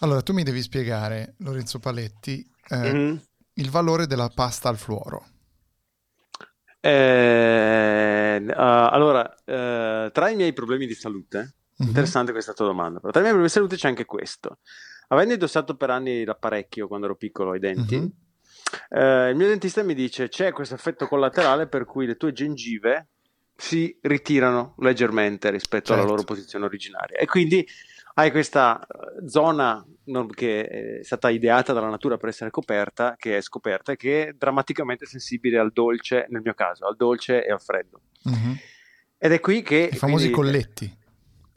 Allora, tu mi devi spiegare, Lorenzo Paletti, eh, mm-hmm. il valore della pasta al fluoro. Eh, uh, allora, uh, tra i miei problemi di salute, mm-hmm. interessante questa tua domanda, però tra i miei problemi di salute c'è anche questo. Avendo indossato per anni l'apparecchio quando ero piccolo ai denti, mm-hmm. eh, il mio dentista mi dice c'è questo effetto collaterale per cui le tue gengive si ritirano leggermente rispetto certo. alla loro posizione originaria e quindi hai questa eh, zona che è stata ideata dalla natura per essere coperta, che è scoperta e che è drammaticamente sensibile al dolce, nel mio caso, al dolce e al freddo. Mm-hmm. Ed è qui che... I famosi quindi... colletti.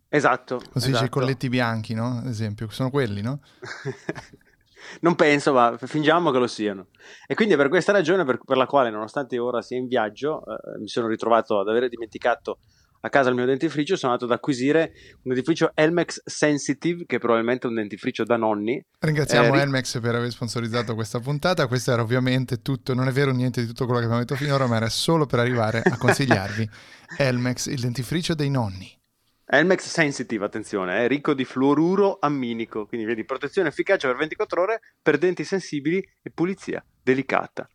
Esatto. Come si esatto. dice i colletti bianchi, no? Ad esempio, sono quelli, no? non penso, ma fingiamo che lo siano. E quindi è per questa ragione per, per la quale, nonostante ora sia in viaggio, eh, mi sono ritrovato ad avere dimenticato a casa il mio dentifricio, sono andato ad acquisire un dentifricio Elmex Sensitive, che è probabilmente un dentifricio da nonni. Ringraziamo eh, Elmex per aver sponsorizzato questa puntata. Questo era ovviamente tutto, non è vero niente di tutto quello che abbiamo detto finora, ma era solo per arrivare a consigliarvi Elmex, il dentifricio dei nonni. Elmex Sensitive, attenzione, è ricco di fluoruro amminico, quindi vedi protezione efficace per 24 ore per denti sensibili e pulizia delicata.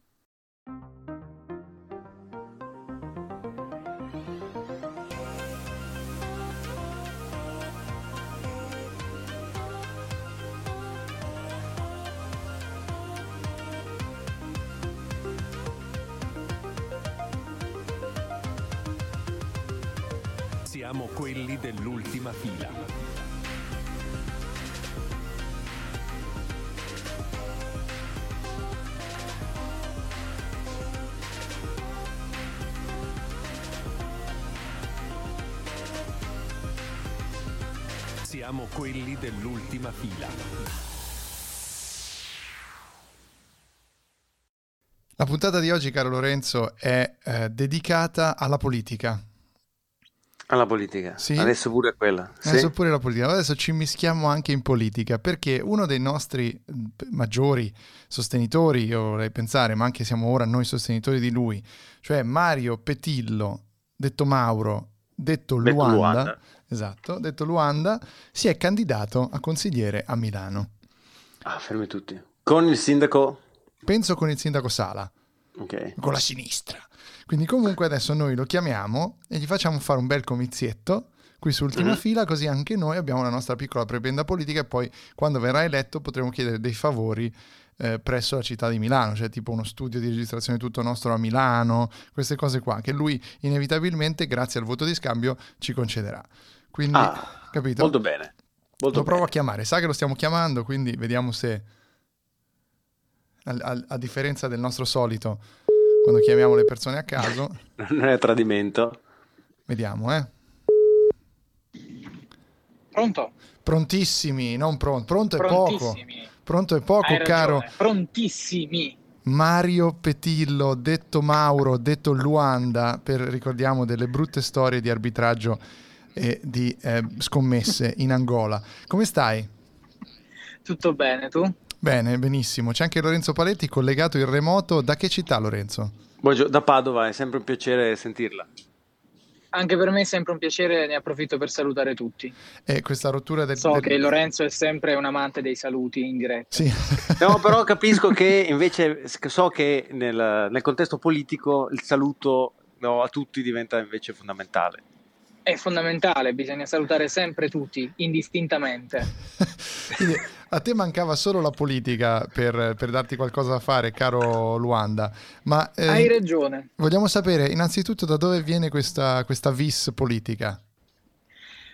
Siamo quelli dell'ultima fila. Siamo quelli dell'ultima fila. La puntata di oggi, caro Lorenzo, è eh, dedicata alla politica. Alla politica, sì? adesso pure quella. Adesso sì? pure la politica, adesso ci mischiamo anche in politica perché uno dei nostri maggiori sostenitori, io vorrei pensare, ma anche siamo ora noi sostenitori di lui, cioè Mario Petillo, detto Mauro, detto, detto Luanda, Luanda, esatto, detto Luanda, si è candidato a consigliere a Milano. Ah, fermi tutti. Con il sindaco? Penso con il sindaco Sala. Ok. Con la sinistra. Quindi comunque adesso noi lo chiamiamo e gli facciamo fare un bel comizietto qui su Ultima mm-hmm. Fila, così anche noi abbiamo la nostra piccola prebenda politica e poi quando verrà eletto potremo chiedere dei favori eh, presso la città di Milano, cioè tipo uno studio di registrazione tutto nostro a Milano, queste cose qua, che lui inevitabilmente, grazie al voto di scambio, ci concederà. Quindi, ah, capito? Molto bene. Molto lo provo bene. a chiamare, sa che lo stiamo chiamando, quindi vediamo se, a, a, a differenza del nostro solito, quando chiamiamo le persone a caso. non è tradimento. Vediamo, eh. Pronto? Prontissimi, non pronto. Pronto è poco. Pronto è poco, caro. Prontissimi. Mario Petillo, detto Mauro, detto Luanda, per ricordiamo delle brutte storie di arbitraggio e di eh, scommesse in Angola. Come stai? Tutto bene, tu? Bene, benissimo. C'è anche Lorenzo Paletti collegato in remoto. Da che città, Lorenzo? Buongiorno, da Padova, è sempre un piacere sentirla. Anche per me è sempre un piacere, ne approfitto per salutare tutti. E questa rottura del... So del... che Lorenzo è sempre un amante dei saluti in diretta. Sì. no, però capisco che invece so che nel, nel contesto politico il saluto no, a tutti diventa invece fondamentale è fondamentale, bisogna salutare sempre tutti, indistintamente. A te mancava solo la politica per, per, darti qualcosa da fare, caro Luanda. Ma, eh, Hai ragione. Vogliamo sapere innanzitutto da dove viene questa, questa vis politica?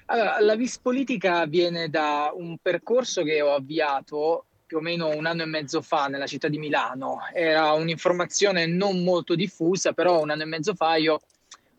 Allora, la vis politica viene da un percorso che ho avviato più o meno un anno e mezzo fa nella città di Milano. Era un'informazione non molto diffusa, però un anno e mezzo fa io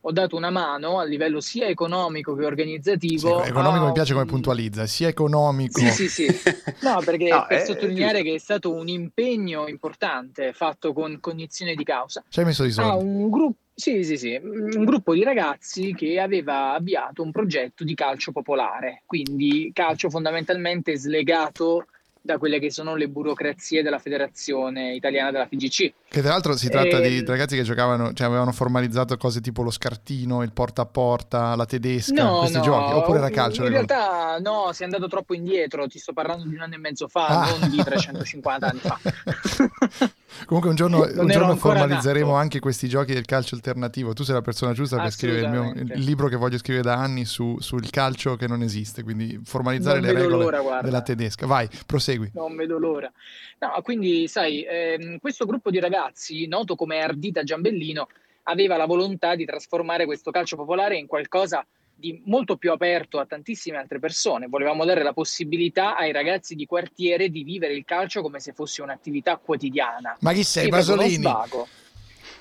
ho dato una mano a livello sia economico che organizzativo. Sì, economico a... mi piace come puntualizza, sia economico. Sì, sì, sì. No, perché no, per è, sottolineare è che è stato un impegno importante fatto con cognizione di causa. Ci hai messo di soldi? un gruppo. Sì, sì, sì, un gruppo di ragazzi che aveva avviato un progetto di calcio popolare, quindi calcio fondamentalmente slegato da quelle che sono le burocrazie della federazione italiana della FIGC. Che tra l'altro si tratta E- di ragazzi che giocavano, cioè avevano formalizzato cose tipo lo scartino, il porta a porta, la tedesca, No, questi no, giochi, oppure era calcio? In le cose? realtà no, sei andato troppo indietro, ti sto parlando di un anno e mezzo fa, Ah. non di 350 anni fa. Comunque un giorno, un giorno formalizzeremo nato. anche questi giochi del calcio alternativo. Tu sei la persona giusta per scrivere il, mio, il libro che voglio scrivere da anni su- sul calcio che non esiste, quindi formalizzare Non le regole l'ora, della tedesca. Vai, prosegui. Non vedo l'ora. No, quindi, sai, ehm, questo gruppo di ragazzi, noto come Ardita Giambellino, aveva la volontà di trasformare questo calcio popolare in qualcosa di molto più aperto a tantissime altre persone. Volevamo dare la possibilità ai ragazzi di quartiere di vivere il calcio come se fosse un'attività quotidiana. Ma chi sei, Pasolini?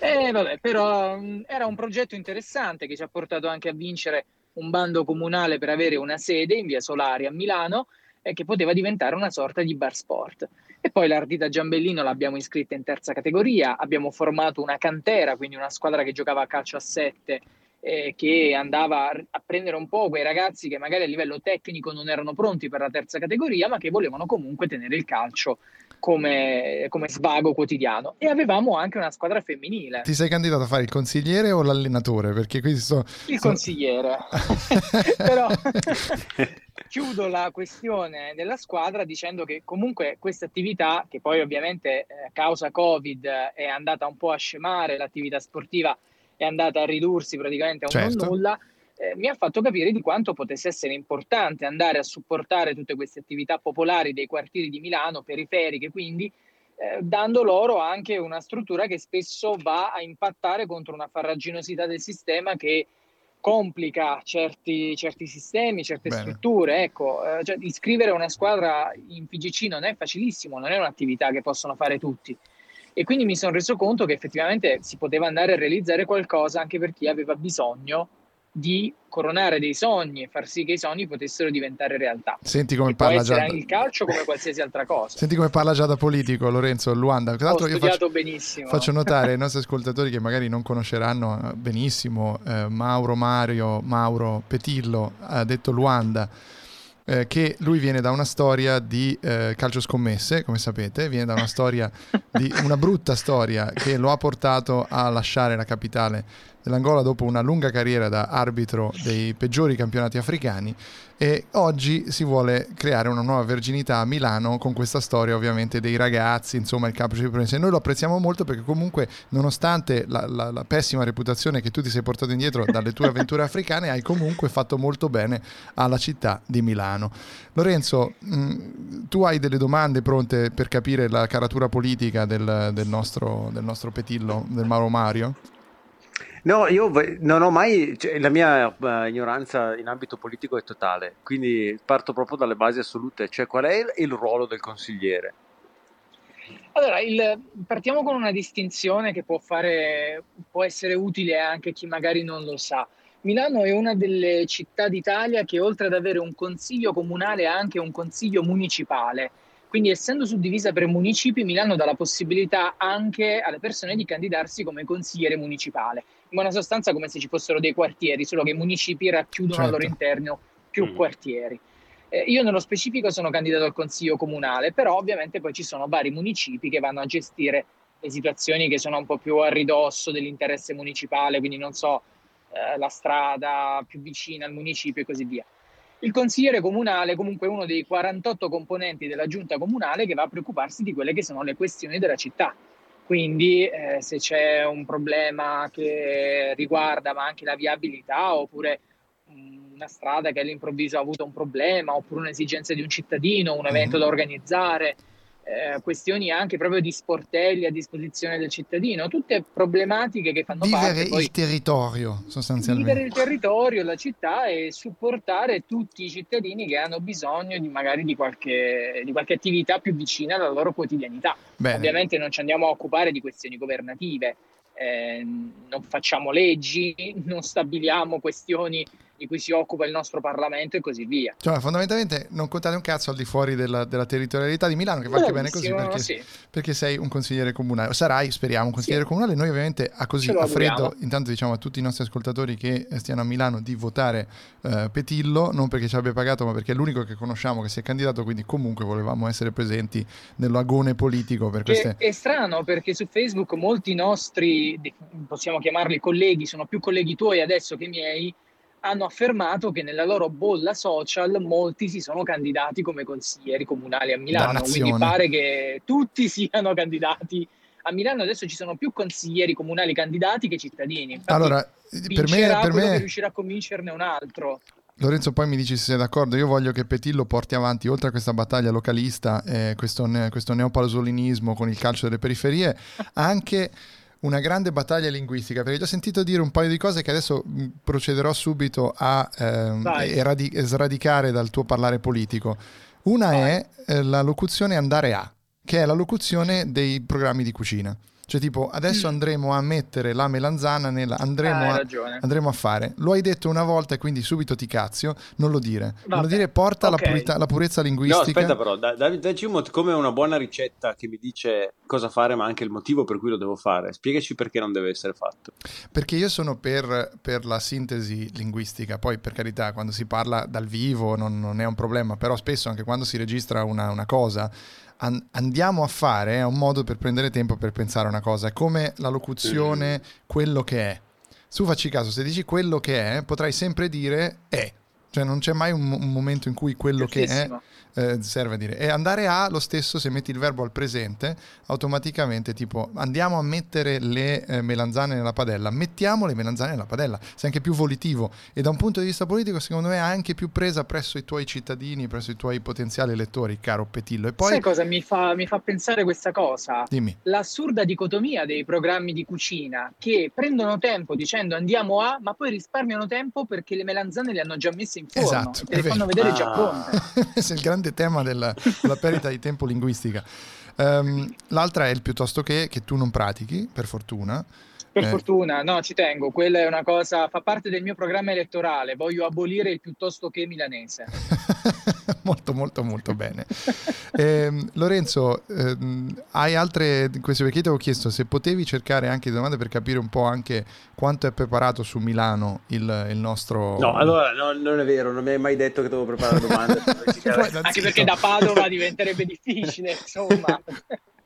Eh, vabbè, però mh, era un progetto interessante che ci ha portato anche a vincere un bando comunale per avere una sede in via Solari a Milano e che poteva diventare una sorta di bar sport. E poi l'Ardita Giambellino l'abbiamo iscritta in terza categoria, abbiamo formato una cantera, quindi una squadra che giocava a calcio a sette eh, che andava a- prendere un po' quei ragazzi che magari a livello tecnico non erano pronti per la terza categoria, ma che volevano comunque tenere il calcio come, come svago quotidiano. E avevamo anche una squadra femminile, Ti sei candidato a fare il consigliere o l'allenatore? Perché qui sto... il consigliere. Però chiudo la questione della squadra dicendo che comunque questa attività, che poi ovviamente eh, causa Covid eh, è andata un po' a scemare, l'attività sportiva è andata a ridursi praticamente a un Certo. nulla, eh, mi ha fatto capire di quanto potesse essere importante andare a supportare tutte queste attività popolari dei quartieri di Milano, periferiche quindi, eh, dando loro anche una struttura che spesso va a impattare contro una farraginosità del sistema che complica certi, certi sistemi, certe Bene. strutture. Ecco, eh, cioè, iscrivere una squadra in FIGC non è facilissimo, non è un'attività che possono fare tutti. E quindi mi sono reso conto che effettivamente si poteva andare a realizzare qualcosa anche per chi aveva bisogno di coronare dei sogni e far sì che i sogni potessero diventare realtà. Senti come Che parla già... il calcio come qualsiasi altra cosa. Senti come parla già da politico Lorenzo Luanda. Tra Ho l'altro io studiato faccio, benissimo. faccio notare ai nostri ascoltatori che magari non conosceranno eh, benissimo eh, Mauro Mario, Mauro Petillo, ha detto Luanda, eh, che lui viene da una storia di eh, calcio scommesse, come sapete, viene da una storia di una brutta storia che lo ha portato a lasciare la capitale dell'Angola dopo una lunga carriera da arbitro dei peggiori campionati africani e oggi si vuole creare una nuova verginità a Milano con questa storia ovviamente dei ragazzi, insomma il campo di Prense. Noi lo apprezziamo molto perché comunque nonostante la, la- la pessima reputazione che tu ti sei portato indietro dalle tue avventure africane hai comunque fatto molto bene alla città di Milano. Lorenzo, mh, tu hai delle domande pronte per capire la caratura politica del, del nostro, del nostro petillo, del Mauro Mario? No, io non ho mai, cioè, la mia eh, ignoranza in ambito politico è totale, quindi parto proprio dalle basi assolute, cioè qual è il, il ruolo del consigliere? Allora, il- partiamo con una distinzione che può, fare, può essere utile anche a chi magari non lo sa. Milano è una delle città d'Italia che oltre ad avere un consiglio comunale ha anche un consiglio municipale. Quindi essendo suddivisa per municipi, Milano dà la possibilità anche alle persone di candidarsi come consigliere municipale. In buona sostanza come se ci fossero dei quartieri, solo che i municipi racchiudono al loro Certo. interno più Mm. quartieri. Eh, io nello specifico sono candidato al consiglio comunale, però ovviamente poi ci sono vari municipi che vanno a gestire le situazioni che sono un po' più a ridosso dell'interesse municipale, quindi non so, eh, la strada più vicina al municipio e così via. Il consigliere comunale comunque è uno dei 48 componenti della giunta comunale che va a preoccuparsi di quelle che sono le questioni della città. Quindi eh, se c'è un problema che riguarda ma anche la viabilità oppure una strada che all'improvviso ha avuto un problema oppure un'esigenza di un cittadino, un evento Mhm. da organizzare, eh, questioni anche proprio di sportelli a disposizione del cittadino, tutte problematiche che fanno Vivere parte poi il territorio vivere sostanzialmente. il territorio, la città e supportare tutti i cittadini che hanno bisogno di magari di qualche, di qualche attività più vicina alla loro quotidianità. Bene. Ovviamente non ci andiamo a occupare di questioni governative, eh, non facciamo leggi, non stabiliamo questioni di cui si occupa il nostro Parlamento e così via. Cioè, fondamentalmente non contate un cazzo al di fuori della, della territorialità di Milano, che va anche bene così perché, sì. perché, sei un consigliere comunale. Sarai, speriamo, un consigliere sì. comunale. Noi ovviamente a così, a freddo, intanto diciamo a tutti i nostri ascoltatori che stiano a Milano di votare eh, Petillo, non perché ci abbia pagato, ma perché è l'unico che conosciamo che si è candidato, quindi comunque volevamo essere presenti nell'agone politico per queste... È strano perché su Facebook molti nostri, possiamo chiamarli colleghi, sono più colleghi tuoi adesso che miei, hanno affermato che nella loro bolla social molti si sono candidati come consiglieri comunali a Milano, quindi pare che tutti siano candidati a Milano adesso ci sono più consiglieri comunali candidati che cittadini. Infatti, allora, per me, per me... riuscirà a convincerne un altro. Lorenzo, poi mi dici se sei d'accordo. Io voglio che Petillo porti avanti, oltre a questa battaglia localista, eh, questo, ne- questo neopasolinismo con il calcio delle periferie, anche una grande battaglia linguistica, perché ho già sentito dire un paio di cose che adesso procederò subito a ehm, eradi- sradicare dal tuo parlare politico. Una Vai. è eh, la locuzione andare a, che è la locuzione dei programmi di cucina. Cioè, tipo, adesso mm. andremo a mettere la melanzana nella. Andremo, ah, a, andremo a fare. Lo hai detto una volta e quindi subito ti cazio. Non lo dire. Vabbè. Non lo dire, porta okay. la, purita, la, purezza linguistica. No, aspetta, però, da, da, dacci un come una buona ricetta che mi dice cosa fare, ma anche il motivo per cui lo devo fare. Spiegaci perché non deve essere fatto. Perché io sono per, per la sintesi linguistica. Poi, per carità, quando si parla dal vivo non, non è un problema, però spesso anche quando si registra una, una cosa an- andiamo a fare è un modo per prendere tempo per pensare una cosa. È come la locuzione quello che è. Tu facci caso, se dici quello che è, potrai sempre dire è. Cioè non c'è mai un, un momento in cui quello che è eh, serve a dire. E andare a lo stesso, se metti il verbo al presente, automaticamente tipo andiamo a mettere le eh, melanzane nella padella, mettiamo le melanzane nella padella, sei anche più volitivo e da un punto di vista politico secondo me è anche più presa presso i tuoi cittadini, presso i tuoi potenziali elettori, caro Petillo. E poi... Sai cosa mi fa, mi fa pensare questa cosa? Dimmi. L'assurda dicotomia dei programmi di cucina che prendono tempo dicendo andiamo a, ma poi risparmiano tempo perché le melanzane le hanno già messe in forno esatto, e le fanno vedere ah. già pronte. il grande tema della, della perdita di tempo linguistica. Um, l'altra è il piuttosto che, che tu non pratichi, per fortuna. Per eh. fortuna, no, ci tengo, quella è una cosa, fa parte del mio programma elettorale, voglio abolire il piuttosto che milanese. molto, molto, molto bene. eh, Lorenzo, ehm, hai altre queste perché ti avevo chiesto se potevi cercare anche domande per capire un po' anche quanto è preparato su Milano il, il nostro... No, allora no, non è vero, non mi hai mai detto che dovevo preparare domande. anche perché da Padova diventerebbe difficile, insomma.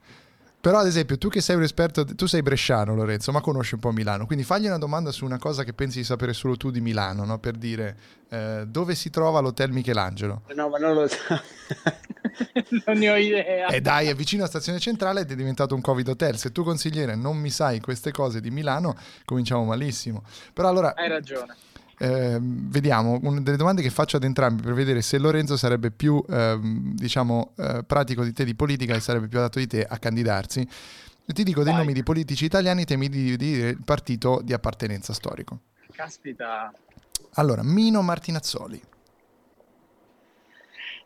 Però, ad esempio, tu che sei un esperto, tu sei bresciano, Lorenzo, ma conosci un po' Milano, quindi fagli una domanda su una cosa che pensi di sapere solo tu di Milano, no? per dire eh, dove si trova l'hotel Michelangelo. No, ma non lo so. non ne ho idea. E dai, è vicino a Stazione Centrale ed è diventato un Covid hotel. Se tu consigliere non mi sai queste cose di Milano, cominciamo malissimo. Però allora... Hai ragione. Eh, vediamo, una delle domande che faccio ad entrambi per vedere se Lorenzo sarebbe più eh, diciamo, eh, pratico di te di politica e sarebbe più adatto di te a candidarsi. Ti dico dei nomi di politici italiani, temi di dire il partito di appartenenza storico. Caspita. Allora, Mino Martinazzoli.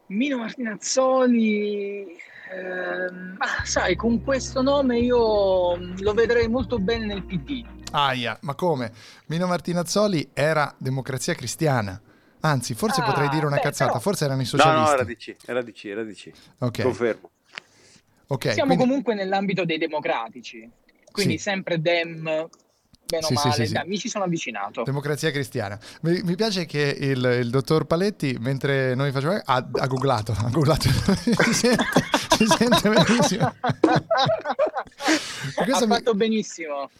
Mino Martinazzoli, ehm, ah, sai, con questo nome io lo vedrei molto bene nel PD. Aia, ma come? Mino Martinazzoli era democrazia cristiana. Anzi, forse ah, potrei dire una beh, cazzata, però... forse erano i socialisti. No, no, era DC, era DC, era DC. Ok. Confermo. Okay, Siamo quindi... comunque nell'ambito dei democratici, quindi sì. sempre Dem, bene sì, male, sì, sì, mi ci sono avvicinato. Democrazia cristiana. Mi, mi piace che il, il, dottor Paletti, mentre noi facciamo, ha, ha googlato, ha googlato, si sente, si sente benissimo. ha fatto mi... benissimo.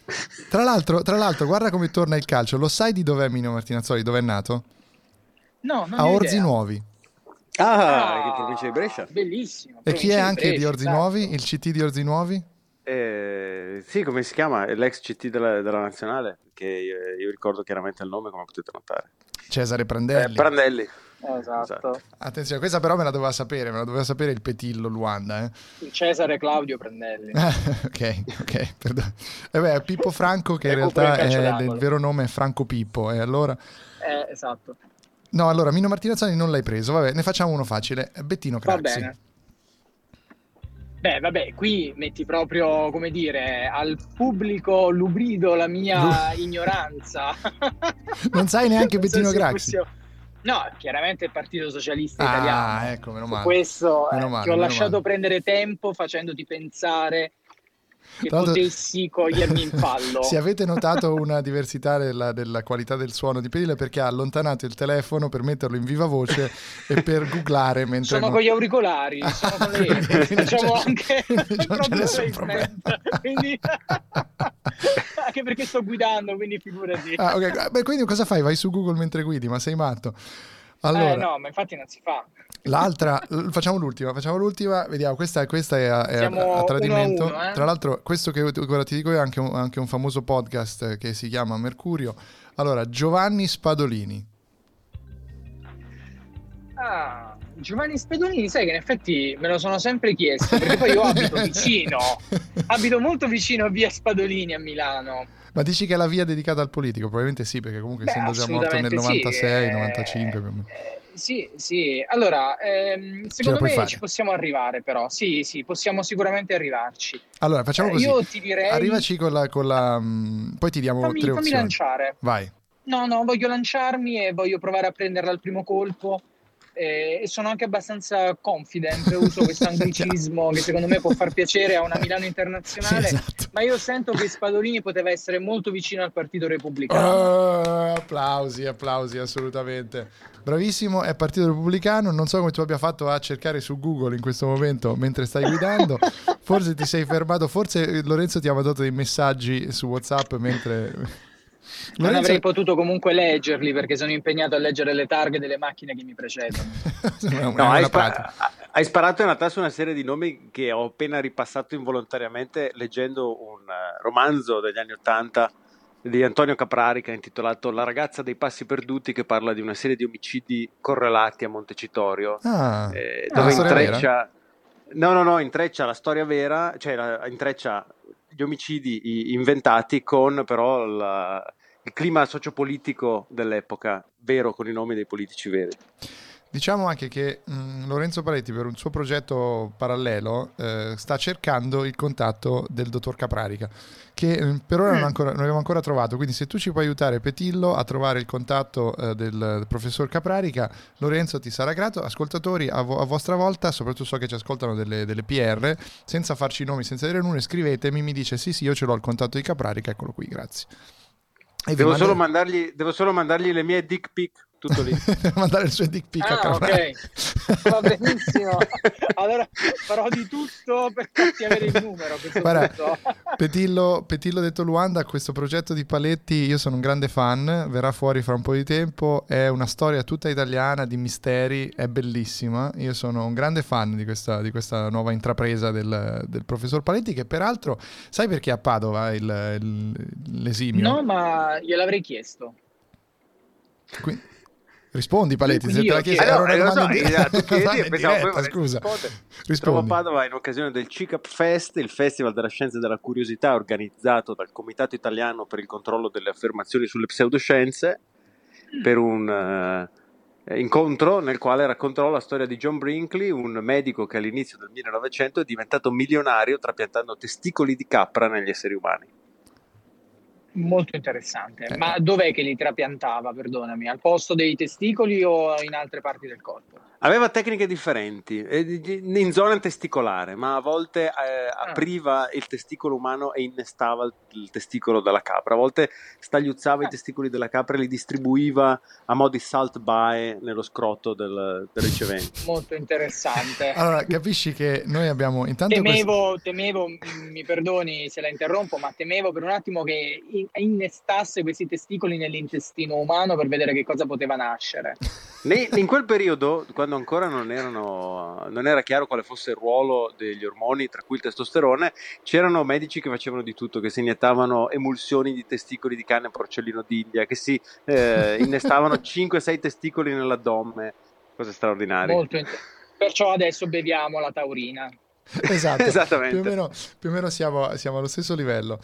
Tra l'altro, tra l'altro, guarda come torna il calcio. Lo sai di dov'è Mino Martinazzoli? Dove è nato? No, non A Orzi idea. Nuovi. Ah, ah, che provincia di Brescia. Bellissimo. E chi è anche Brescia, di Orzi esatto. Nuovi? Il CT di Orzi Nuovi? Eh, sì, come si chiama? L'ex CT della, della nazionale, che io, io, ricordo chiaramente il nome, come potete notare. Cesare Prandelli. Eh, Prandelli. Esatto. esatto. Attenzione, questa però me la doveva sapere, me la doveva sapere il Petillo Luanda. Eh. Cesare Claudio Prandelli. ok, ok, perdono. E beh, Pippo Franco, che in realtà è, il vero nome è Franco Pippo, e allora... Eh, esatto. No, allora Mino Martinazzani non l'hai preso, vabbè, ne facciamo uno facile. Bettino Craxi. Va bene. Beh, vabbè, qui metti proprio, come dire, al pubblico lubrido la mia ignoranza. Non sai neanche Non so Bettino se Craxi. possiamo- No, chiaramente il Partito Socialista Ah, Italiano. ecco, meno Su male. questo eh, Meno male, ti ho lasciato male. prendere tempo facendoti pensare che potessi cogliermi in fallo. Se avete notato una diversità della, della qualità del suono di Pedile perché ha allontanato il telefono per metterlo in viva voce e per googlare mentre... Sono non- con gli auricolari, sono con le facciamo anche quindi anche perché sto guidando, quindi figurati. Ah, ok. Beh, quindi cosa fai? Vai su Google mentre guidi, ma sei matto. Allora, Eh no, ma infatti non si fa. l'altra, facciamo l'ultima, facciamo l'ultima, vediamo, questa, questa è, a, è a- a tradimento. uno a uno, eh? Tra l'altro, questo che ora ti dico è anche un, anche un famoso podcast che si chiama Mercurio. Allora, Giovanni Spadolini. Ah, Giovanni Spedolini, sai che in effetti me lo sono sempre chiesto, perché poi io abito vicino, abito molto vicino a via Spadolini a Milano. Ma dici che è la via dedicata al politico? Probabilmente sì, perché comunque Beh, essendo già morto nel assolutamente sì, 96, eh, 95 più o meno. eh, Sì, sì. Allora, ehm, secondo me fare. ci possiamo arrivare però. Sì, sì, possiamo sicuramente arrivarci. Allora, facciamo Eh, così. Io ti direi... Arrivaci con la... Con la mm, poi ti diamo fammi, tre fammi opzioni. lanciare. Vai. No, no, voglio lanciarmi e voglio provare a prenderla al primo colpo. Eh, E sono anche abbastanza confident, uso questo anglicismo che secondo me può far piacere a una Milano Sì, internazionale. esatto. Ma io sento che Spadolini poteva essere molto vicino al Partito Repubblicano. Oh, applausi, applausi, assolutamente. Bravissimo, è Partito Repubblicano. Non so come tu abbia fatto a cercare su Google in questo momento mentre stai guidando. Forse ti sei fermato, forse eh, Lorenzo ti ha mandato dei messaggi su WhatsApp mentre. Non avrei potuto comunque leggerli perché sono impegnato a leggere le targhe delle macchine che mi precedono. No, hai, spa- hai sparato in realtà su una serie di nomi che ho appena ripassato involontariamente leggendo un eh, romanzo degli anni Ottanta di Antonio Caprarica intitolato La ragazza dei passi perduti che parla di una serie di omicidi correlati a Montecitorio Ah, eh, Ah, dove intreccia no no no intreccia la storia vera cioè la- intreccia gli omicidi i- inventati con però la- il clima sociopolitico dell'epoca vero con i nomi dei politici veri Diciamo anche che mh, Lorenzo Paletti per un suo progetto parallelo eh, sta cercando il contatto del dottor Caprarica, che mh, per ora non, ancora- non abbiamo ancora trovato, quindi se tu ci puoi aiutare Petillo a trovare il contatto eh, del professor Caprarica, Lorenzo ti sarà grato. Ascoltatori, a, vo- a vostra volta, soprattutto so che ci ascoltano delle, delle PR, senza farci i nomi, senza dire nulla, scrivetemi, mi dice sì sì, io ce l'ho il contatto di Caprarica, eccolo qui, grazie. Devo manda- solo, mandargli, devo solo mandargli le mie dick pic tutto lì mandare il suo dick pic a Ah, Caprarica. ok. Va benissimo. Allora farò di tutto per farti avere il numero. a Guarda. Petillo, Petillo detto Luanda, questo progetto di Paletti, io sono un grande fan, verrà fuori fra un po' di tempo, è una storia tutta italiana di misteri, è bellissima, io sono un grande fan di questa, di questa nuova intrapresa del, del professor Paletti che peraltro, sai perché a Padova il, il- l'esimio? No, ma gliel'avrei chiesto. Qui- Rispondi Paletti, se te la chiedi, no, era una in eh, chiedi pensavo diretta, scusa, rispondere. Trovo a rispondi. Padova in occasione del CICAP Fest, il Festival della Scienza e della Curiosità organizzato dal Comitato Italiano per il controllo delle affermazioni sulle pseudoscienze per un eh, incontro nel quale racconterò la storia di John Brinkley, un medico che all'inizio del 1900 è diventato milionario trapiantando testicoli di capra negli esseri umani. Molto interessante. Eh. Ma dov'è che li trapiantava, perdonami? Al posto dei testicoli o in altre parti del corpo? Aveva tecniche differenti, eh, in zona testicolare, ma a volte eh, apriva il testicolo umano e innestava il, il testicolo della capra, a volte stagliuzzava i Ah. testicoli della capra e li distribuiva a mo' di salt bae nello scrotto del, del ricevente. Molto interessante. Allora, capisci che noi abbiamo intanto... questo- Temevo, temevo, m- mi perdoni se la interrompo, ma temevo per un attimo che in- innestasse questi testicoli nell'intestino umano per vedere che cosa poteva nascere. Ne- in quel periodo, quando ancora non, erano, non era chiaro quale fosse il ruolo degli ormoni, tra cui il testosterone, c'erano medici che facevano di tutto, che si iniettavano emulsioni di testicoli di cane porcellino d'India, che si eh, innestavano 5-6 testicoli nell'addome, cose straordinarie. Molto Perciò adesso beviamo la taurina. Esatto, Esattamente. più o meno, più o meno siamo, siamo allo stesso livello.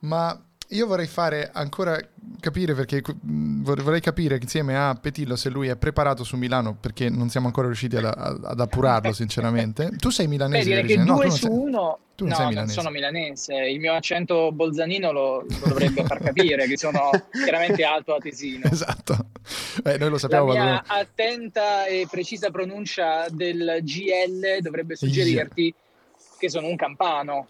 Ma io vorrei fare ancora capire perché vor- vorrei capire insieme a Petillo se lui è preparato su Milano perché non siamo ancora riusciti ad, ad appurarlo sinceramente. Tu sei Beh, milanese? direi di che? No, due non su sei- uno. tu non no, sei non milanese. sono milanese. Il mio accento bolzanino lo, lo dovrebbe far capire che sono chiaramente alto atesino. Esatto. Beh, noi lo La sappiamo mia quando- attenta e precisa pronuncia del GL dovrebbe suggerirti che sono un campano.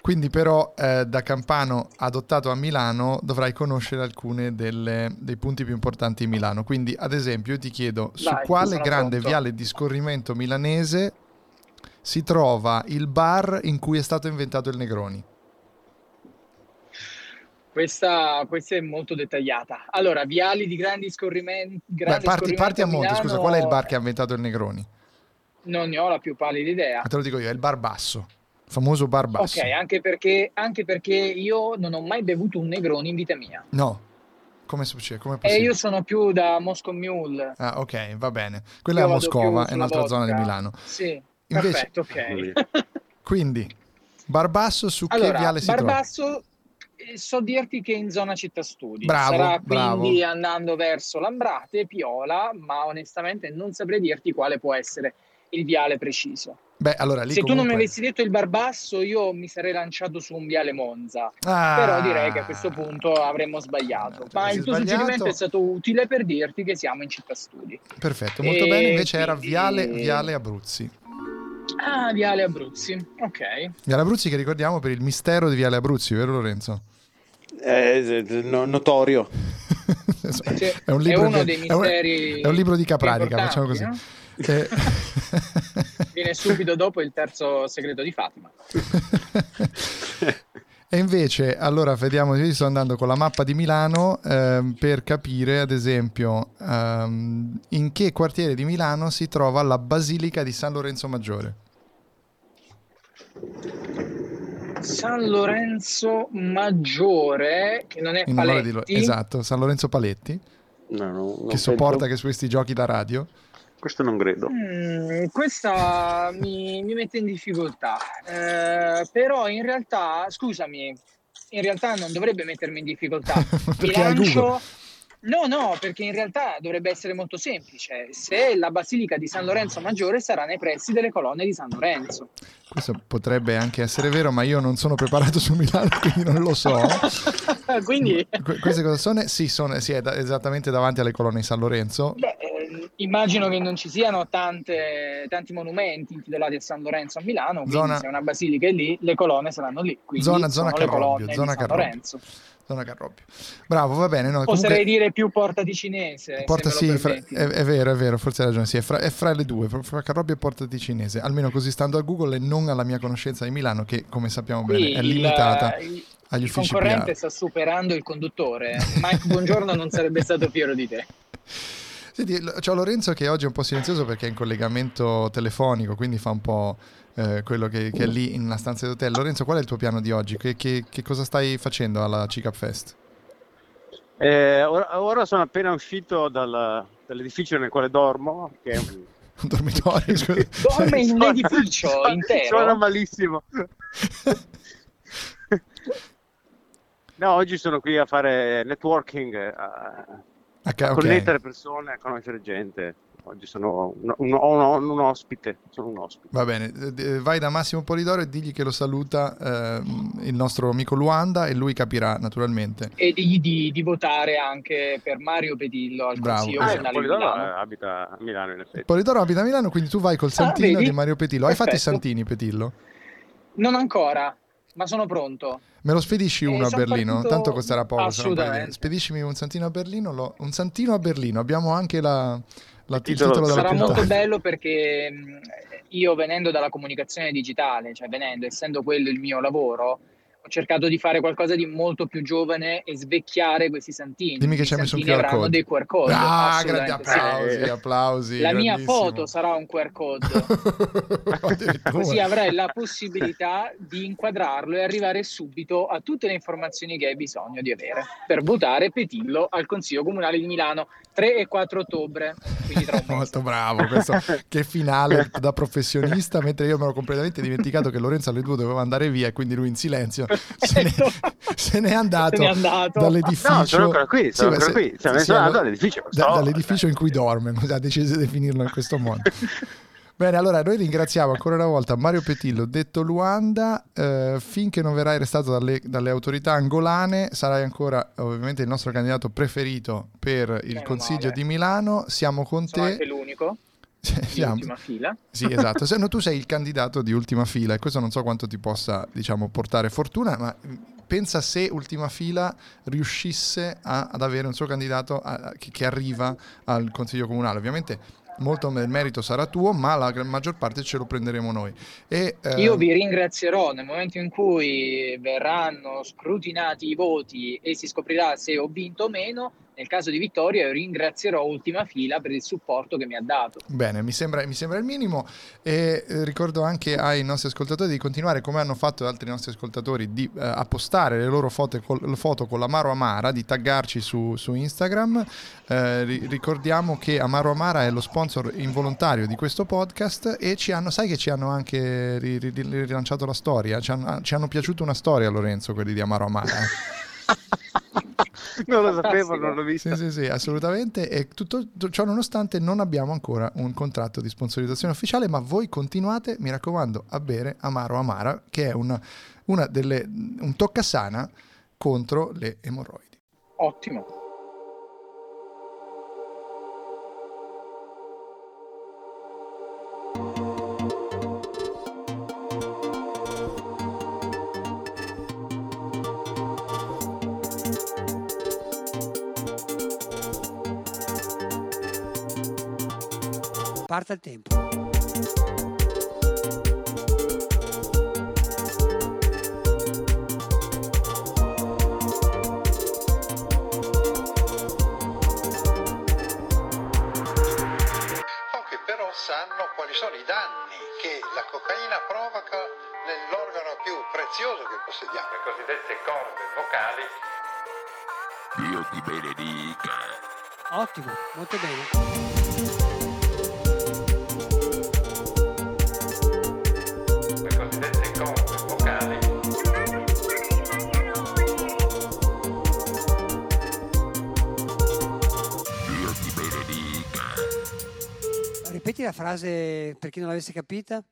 Quindi però eh, da campano adottato a Milano dovrai conoscere delle- dei punti più importanti di Milano. Quindi ad esempio io ti chiedo su Vai, quale grande pronto. viale di scorrimento milanese si trova il bar in cui è stato inventato il Negroni. Questa, questa è molto dettagliata. Allora, viali di grandi scorrimenti. Beh, grandi parti, parti a monte, Milano, scusa, qual è il bar che ha inventato il Negroni? Non ne ho la più pallida idea. Ah, te lo dico io, è il bar basso, famoso bar basso. Ok, anche perché, anche perché io non ho mai bevuto un Negroni in vita mia. No, come succede? Come è E possibile? io sono più da Moscow Mule. Ah, ok, va bene. Quella Io è a Moscova, è un'altra sulla zona di vodka. Milano. Sì, Invece- perfetto, ok. Quindi, bar basso su che allora, viale si trova? Barbasso, eh, so dirti che in zona città studi. Bravo, Sarà bravo. quindi andando verso Lambrate, Piola, ma onestamente non saprei dirti quale può essere il viale preciso. Beh, allora lì Se tu non mi comunque- avessi detto il Barbasso, io mi sarei lanciato su un viale Monza. Ah. Però direi che a questo punto avremmo sbagliato. Eh, Ma il tuo sbagliato. suggerimento è stato utile per dirti che siamo in città studi. Perfetto, molto E bene. Invece era Viale, Viale Abruzzi. Ah, viale Abruzzi. Ok. Viale Abruzzi che ricordiamo per il mistero di Viale Abruzzi, vero Lorenzo? Eh, no- notorio. È un libro uno di- dei è un- misteri è un libro di più Capranica, facciamo così. importanti, Eh, Viene subito dopo il terzo segreto di Fatima. E invece, allora vediamo, io sto andando con la mappa di Milano ehm, per capire, ad esempio, ehm, in che quartiere di Milano si trova la Basilica di San Lorenzo Maggiore. San Lorenzo Maggiore, che non è In di Lo- Paletti. esatto, San Lorenzo Paletti, No, no, che penso. sopporta che su questi giochi da radio. Questo non credo. Mm, questa mi, mi mette in difficoltà, Eh, però in realtà, scusami, in realtà non dovrebbe mettermi in difficoltà. Mi lancio-. No, no, perché in realtà dovrebbe essere molto semplice. Se la Basilica di San Lorenzo Maggiore sarà nei pressi delle colonne di San Lorenzo. Questo potrebbe anche essere vero, ma io non sono preparato su Milano, quindi non lo so. Quindi, Que- queste cosa sono? Sì, sono, sì, è da- esattamente davanti alle colonne di San Lorenzo. beh, eh, immagino che non ci siano tante- tanti monumenti intitolati a San Lorenzo a Milano. Quindi Zona- se una basilica è lì, le colonne saranno lì. Quindi Zona- zona Carrobbio, zona di Carrobbio. Zona Carrobbio. Bravo, va bene. No, Oserei comunque, dire più Porta Ticinese. Porta, se me sì, fra- è, è vero, è vero, forse hai ragione. Sì, è, fra, è fra le due, fra, Carrobbio e Porta Ticinese. Almeno così stando a Google e non alla mia conoscenza di Milano, che come sappiamo bene è il- limitata il- agli il concorrente PR. sta superando il conduttore. Mike Buongiorno non sarebbe stato fiero di te. Senti, c'ho Lorenzo che oggi è un po' silenzioso perché è in collegamento telefonico, quindi fa un po' eh, quello che, che è lì in una stanza d'hotel. Lorenzo, qual è il tuo piano di oggi? Che, che- che cosa stai facendo alla CICAP Fest? Eh, ora, ora sono appena uscito dal- dall'edificio nel quale dormo, che è un- Un dormitorio? scusa. Dorme in un edificio suona- intero? Suona malissimo. No, oggi sono qui a fare networking, a, Ok, a ok. connettere persone, a conoscere gente. Oggi sono un, un- un- un ospite, sono un ospite. Va bene, eh, eh, vai da Massimo Polidoro e digli che lo saluta ehm, il nostro amico Luanda e lui capirà naturalmente. E di, di- di votare anche per Mario Pedillo al Bravo, Consiglio. Ah, di Polidoro Milano. eh, abita a Milano in effetti. Polidoro abita a Milano, quindi tu vai col santino vedi? di Mario Petillo. Hai fatto i Perfetto. santini, Petillo? Non ancora, ma sono pronto. Me lo spedisci Eh, uno a Berlino? partito- Tanto costerà poco. Assolutamente. Spediscimi un santino a Berlino. lo- Un santino a Berlino. Abbiamo anche la, la- il titolo titolo della Sarà puntata. molto bello perché mh, io venendo dalla comunicazione digitale, cioè venendo, essendo quello il mio lavoro, cercato di fare qualcosa di molto più giovane e svecchiare questi santini. Dimmi che ci hai messo un QR code. dei QR code. Ah, grandi applausi, sì. applausi. La mia foto sarà un QR code. Così avrai la possibilità di inquadrarlo e arrivare subito a tutte le informazioni che hai bisogno di avere per votare Petillo al Consiglio Comunale di Milano 3 e 4 ottobre. Molto bravo, questo che finale da professionista, mentre io mi ero completamente dimenticato che Lorenzo alle due doveva andare via e quindi lui in silenzio se, ne, se n'è andato, Se n'è andato. dall'edificio. No, sono ancora qui, sono beh, ancora se- qui. Ne sì, sono andato dall'edificio, da- dall'edificio in cui dorme, ha deciso di definirlo in questo modo. Bene, allora noi ringraziamo ancora una volta Mario Petillo, detto Luanda. eh, finché non verrai arrestato dalle, dalle autorità angolane, sarai ancora ovviamente il nostro candidato preferito per il Meno Consiglio male. di Milano. Siamo con Sono te. anche l'unico di Siamo- ultima fila. sì, esatto. Se, no, tu sei il candidato di ultima fila e questo non so quanto ti possa, diciamo, portare fortuna, ma mh, pensa se ultima fila riuscisse a- ad avere un suo candidato a- che, che arriva al Consiglio Comunale. Ovviamente molto del merito sarà tuo, ma la maggior parte ce lo prenderemo noi. E, eh, Io vi ringrazierò nel momento in cui verranno scrutinati i voti e si scoprirà se ho vinto o meno. Nel caso di vittoria, io ringrazierò ultima fila per il supporto che mi ha dato. Bene, mi sembra, mi sembra il minimo e eh, ricordo anche ai nostri ascoltatori di continuare come hanno fatto altri nostri ascoltatori di eh, a postare le loro foto, col, foto con l'Amaro Amara, di taggarci su, su Instagram. Eh, ri- ricordiamo che Amaro Amara è lo sponsor involontario di questo podcast e ci hanno, sai che ci hanno anche ri- ri- ri- rilanciato la storia, ci hanno, ci hanno piaciuto una storia Lorenzo, quelli di Amaro Amara. non lo sapevo, non l'ho visto. Sì, sì, sì, assolutamente. E tutto ciò nonostante non abbiamo ancora un contratto di sponsorizzazione ufficiale, ma voi continuate, mi raccomando, a bere Amaro Amara, che è una, una delle, un toccasana contro le emorroidi. Ottimo. Parte il tempo. Pochi però sanno quali sono i danni che la cocaina provoca nell'organo più prezioso che possediamo, le cosiddette corde vocali. Dio ti benedica. Ottimo, molto bene. Ripeti la frase per chi non l'avesse capita.